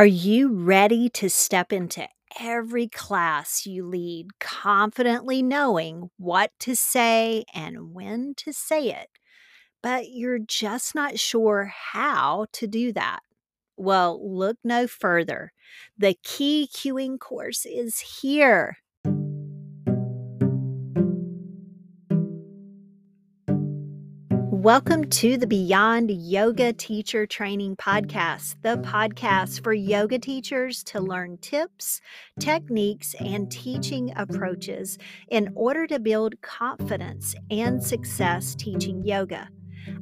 Are you ready to step into every class you lead, confidently knowing what to say and when to say it, but you're just not sure how to do that? Well, look no further. The Key Cueing course is here. Welcome to the Beyond Yoga Teacher Training Podcast, the podcast for yoga teachers to learn tips, techniques, and teaching approaches in order to build confidence and success teaching yoga.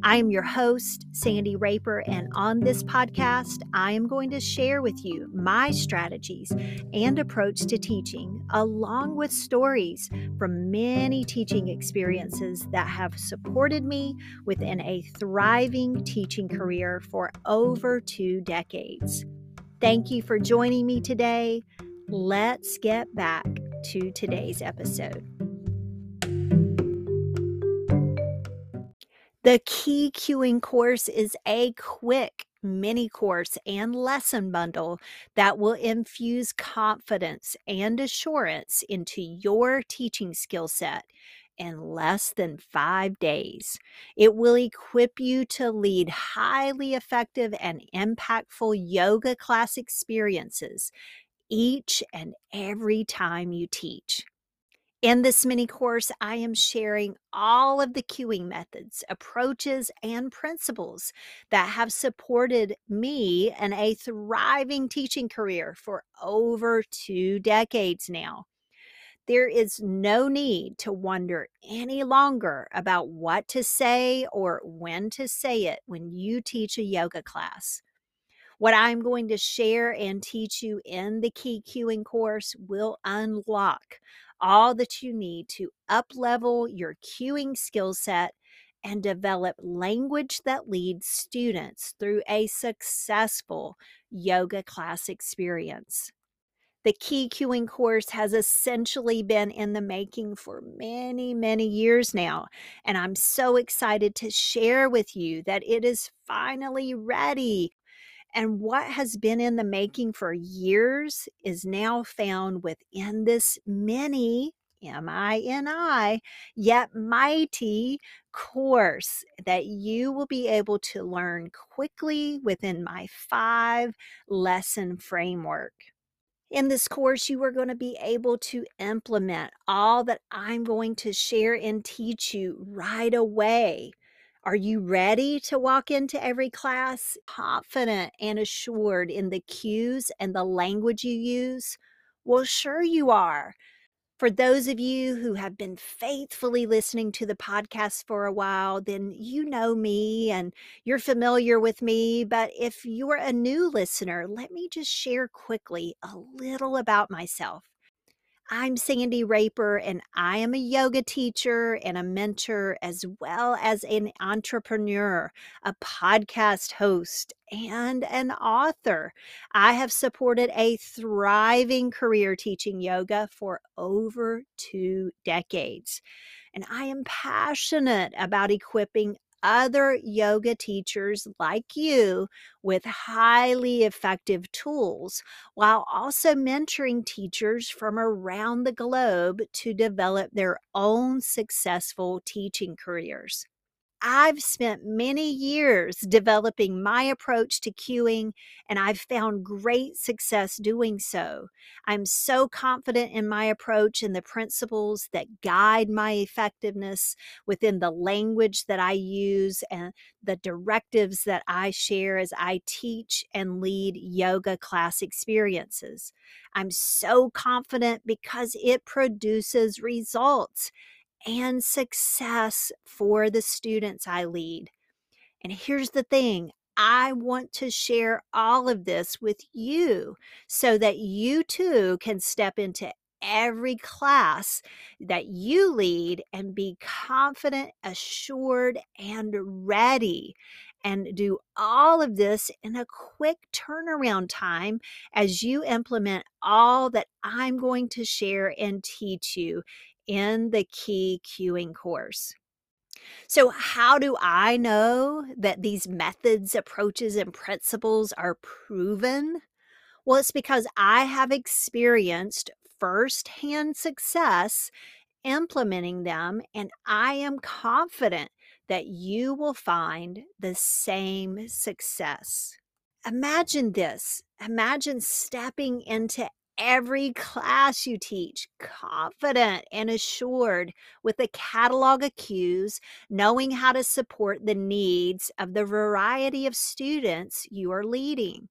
I am your host, Sandy Raper, and on this podcast, I am going to share with you my strategies and approach to teaching, along with stories from many teaching experiences that have supported me within a thriving teaching career for over two decades. Thank you for joining me today. Let's get back to today's episode. The Key Cueing course is a quick mini course and lesson bundle that will infuse confidence and assurance into your teaching skill set in less than five days. It will equip you to lead highly effective and impactful yoga class experiences each and every time you teach. In this mini course, I am sharing all of the cueing methods, approaches, and principles that have supported me in a thriving teaching career for over two decades now. There is no need to wonder any longer about what to say or when to say it when you teach a yoga class. What I'm going to share and teach you in the Key Cueing course will unlock all that you need to uplevel your cueing skill set and develop language that leads students through a successful yoga class experience. The Key Cueing course has essentially been in the making for many, many years now, and I'm so excited to share with you that it is finally ready and what has been in the making for years is now found within this mini, M I N I, yet mighty course that you will be able to learn quickly within my five lesson framework. In this course, you are going to be able to implement all that I'm going to share and teach you right away. Are you ready to walk into every class confident and assured in the cues and the language you use? Well, sure you are. For those of you who have been faithfully listening to the podcast for a while, then you know me and you're familiar with me. But if you're a new listener, let me just share quickly a little about myself. I'm Sandy Raper, and I am a yoga teacher and a mentor, as well as an entrepreneur, a podcast host, and an author. I have supported a thriving career teaching yoga for over two decades. And I am passionate about equipping other yoga teachers like you with highly effective tools while also mentoring teachers from around the globe to develop their own successful teaching careers. I've spent many years developing my approach to cueing, and I've found great success doing so. I'm so confident in my approach and the principles that guide my effectiveness within the language that I use and the directives that I share as I teach and lead yoga class experiences. I'm so confident because it produces results and success for the students I lead. And here's the thing I want to share all of this with you so that you too can step into every class that you lead and be confident, assured, and ready. And do all of this in a quick turnaround time as you implement all that I'm going to share and teach you in the key cueing course. So, how do I know that these methods, approaches, and principles are proven? Well, it's because I have experienced firsthand success implementing them, and I am confident that you will find the same success. Imagine this imagine stepping into every class you teach confident and assured with a catalog of cues, knowing how to support the needs of the variety of students you are leading.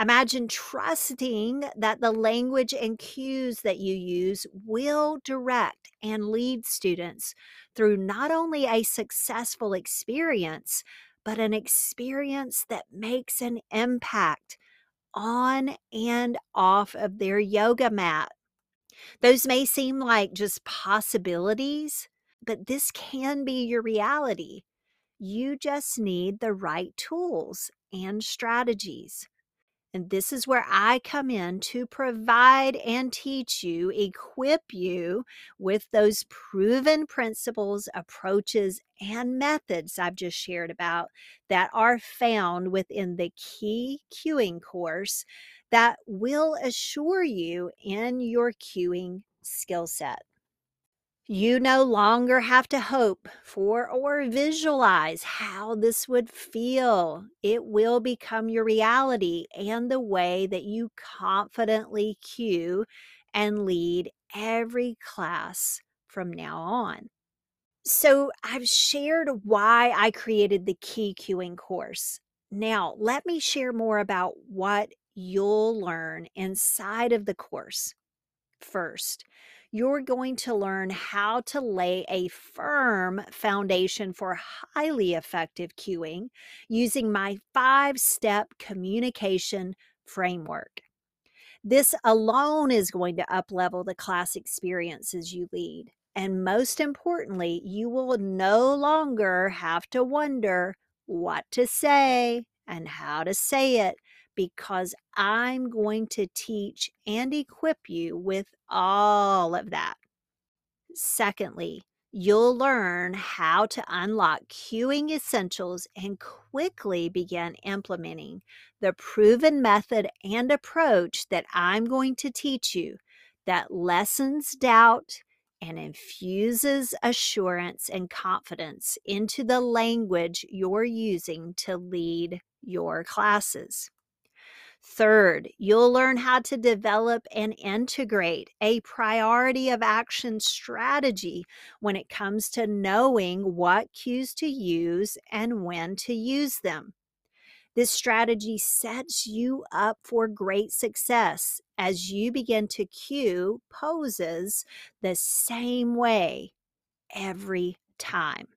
Imagine trusting that the language and cues that you use will direct and lead students through not only a successful experience, but an experience that makes an impact on and off of their yoga mat. Those may seem like just possibilities, but this can be your reality. You just need the right tools and strategies. And this is where I come in to provide and teach you, equip you with those proven principles, approaches, and methods I've just shared about that are found within the key cueing course that will assure you in your cueing skill set. You no longer have to hope for or visualize how this would feel. It will become your reality and the way that you confidently cue and lead every class from now on. So, I've shared why I created the key cueing course. Now, let me share more about what you'll learn inside of the course. First, you're going to learn how to lay a firm foundation for highly effective cueing using my five step communication framework. This alone is going to uplevel the class experiences you lead. And most importantly, you will no longer have to wonder what to say and how to say it because I'm going to teach and equip you with all of that. Secondly, you'll learn how to unlock cueing essentials and quickly begin implementing the proven method and approach that I'm going to teach you that lessens doubt and infuses assurance and confidence into the language you're using to lead your classes. Third, you'll learn how to develop and integrate a priority of action strategy when it comes to knowing what cues to use and when to use them. This strategy sets you up for great success as you begin to cue poses the same way every time.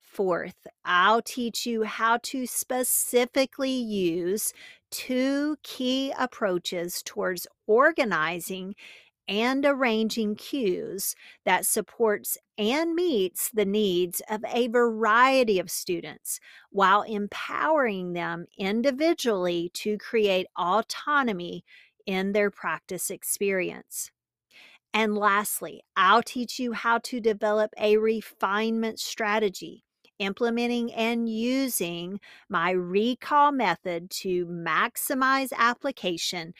Fourth, I'll teach you how to specifically use two key approaches towards organizing and arranging cues that supports and meets the needs of a variety of students while empowering them individually to create autonomy in their practice experience. And lastly, I'll teach you how to develop a refinement strategy implementing and using my recall method to maximize application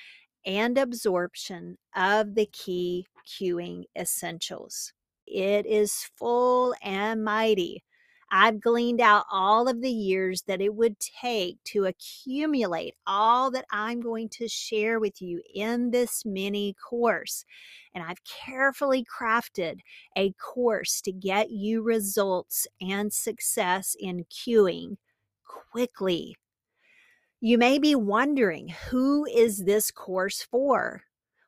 and absorption of the key cueing essentials. It is full and mighty. I've gleaned out all of the years that it would take to accumulate all that I'm going to share with you in this mini course. And I've carefully crafted a course to get you results and success in cueing quickly. You may be wondering who is this course for?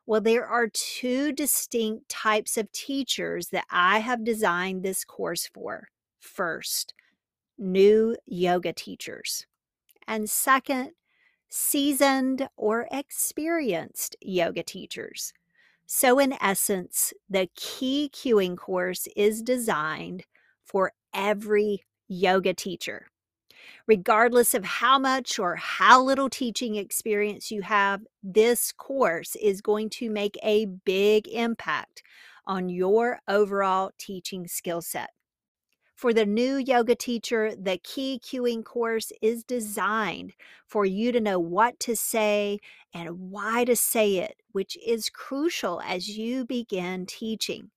Well, there are two distinct types of teachers that I have designed this course for first, new yoga teachers. And second, seasoned or experienced yoga teachers. So, in essence, the key cueing course is designed for every yoga teacher. Regardless of how much or how little teaching experience you have, this course is going to make a big impact on your overall teaching skill set. For the new yoga teacher, the key cueing course is designed for you to know what to say and why to say it, which is crucial as you begin teaching.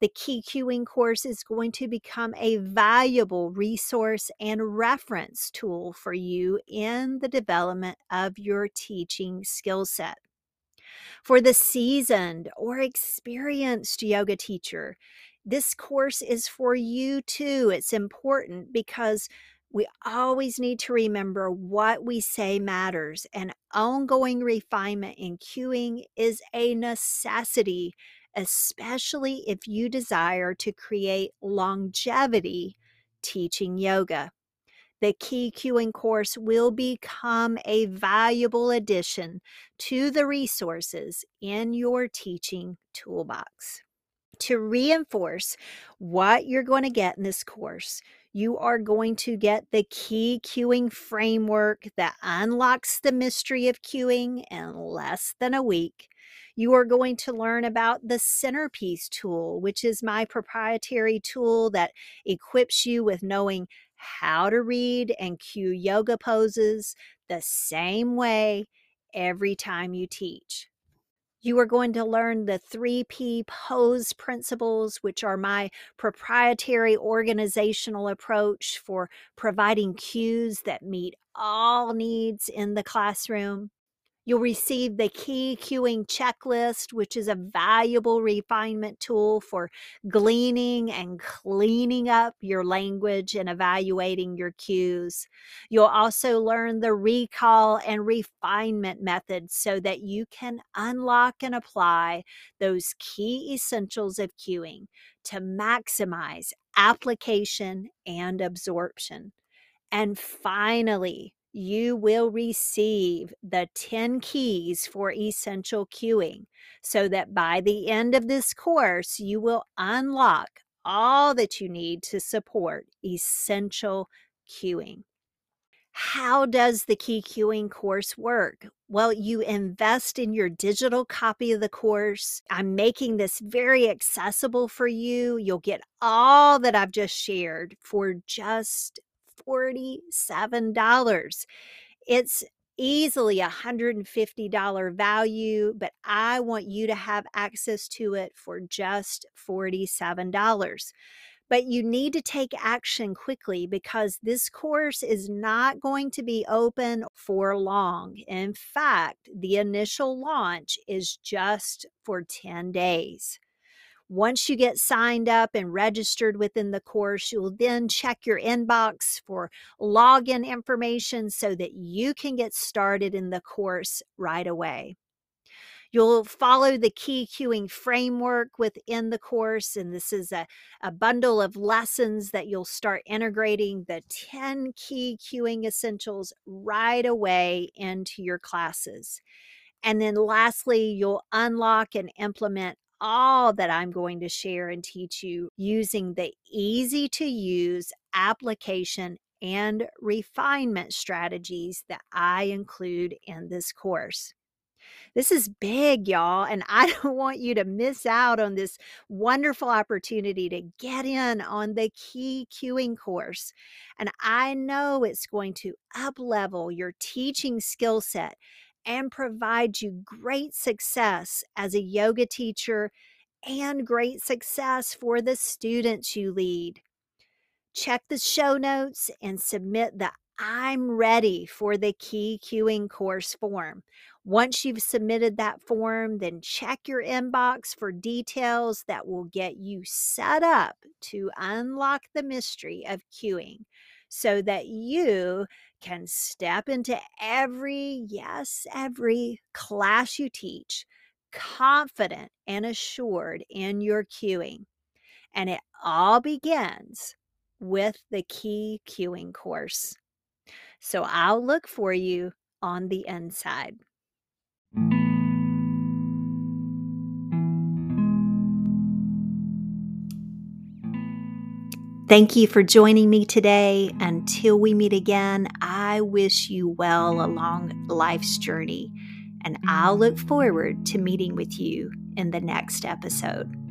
The key cueing course is going to become a valuable resource and reference tool for you in the development of your teaching skill set. For the seasoned or experienced yoga teacher, this course is for you too. It's important because we always need to remember what we say matters, and ongoing refinement in cueing is a necessity, especially if you desire to create longevity teaching yoga. The Key Cueing course will become a valuable addition to the resources in your teaching toolbox to reinforce what you're going to get in this course, you are going to get the key cueing framework that unlocks the mystery of cueing in less than a week. You are going to learn about the centerpiece tool, which is my proprietary tool that equips you with knowing how to read and cue yoga poses the same way every time you teach. You are going to learn the 3P pose principles, which are my proprietary organizational approach for providing cues that meet all needs in the classroom. You'll receive the Key Cueing Checklist, which is a valuable refinement tool for gleaning and cleaning up your language and evaluating your cues. You'll also learn the recall and refinement methods so that you can unlock and apply those key essentials of cueing to maximize application and absorption. And finally, you will receive the 10 keys for essential cueing so that by the end of this course, you will unlock all that you need to support essential cueing. How does the Key Cueing course work? Well, you invest in your digital copy of the course. I'm making this very accessible for you. You'll get all that I've just shared for just $47. It's easily a $150 value, but I want you to have access to it for just $47. But you need to take action quickly because this course is not going to be open for long. In fact, the initial launch is just for 10 days. Once you get signed up and registered within the course, you'll then check your inbox for login information so that you can get started in the course right away. You'll follow the key cueing framework within the course, and this is a, a bundle of lessons that you'll start integrating the 10 key cueing essentials right away into your classes. And then lastly, you'll unlock and implement all that I'm going to share and teach you using the easy to use application and refinement strategies that I include in this course. This is big, y'all, and I don't want you to miss out on this wonderful opportunity to get in on the key cueing course. And I know it's going to up level your teaching skill set and provide you great success as a yoga teacher and great success for the students you lead. Check the show notes and submit the I'm ready for the key cueing course form. Once you've submitted that form, then check your inbox for details that will get you set up to unlock the mystery of cueing so that you can step into every, yes, every class you teach, confident and assured in your cueing. And it all begins with the key cueing course. So I'll look for you on the inside. Thank you for joining me today. Until we meet again, I wish you well along life's journey, and I'll look forward to meeting with you in the next episode.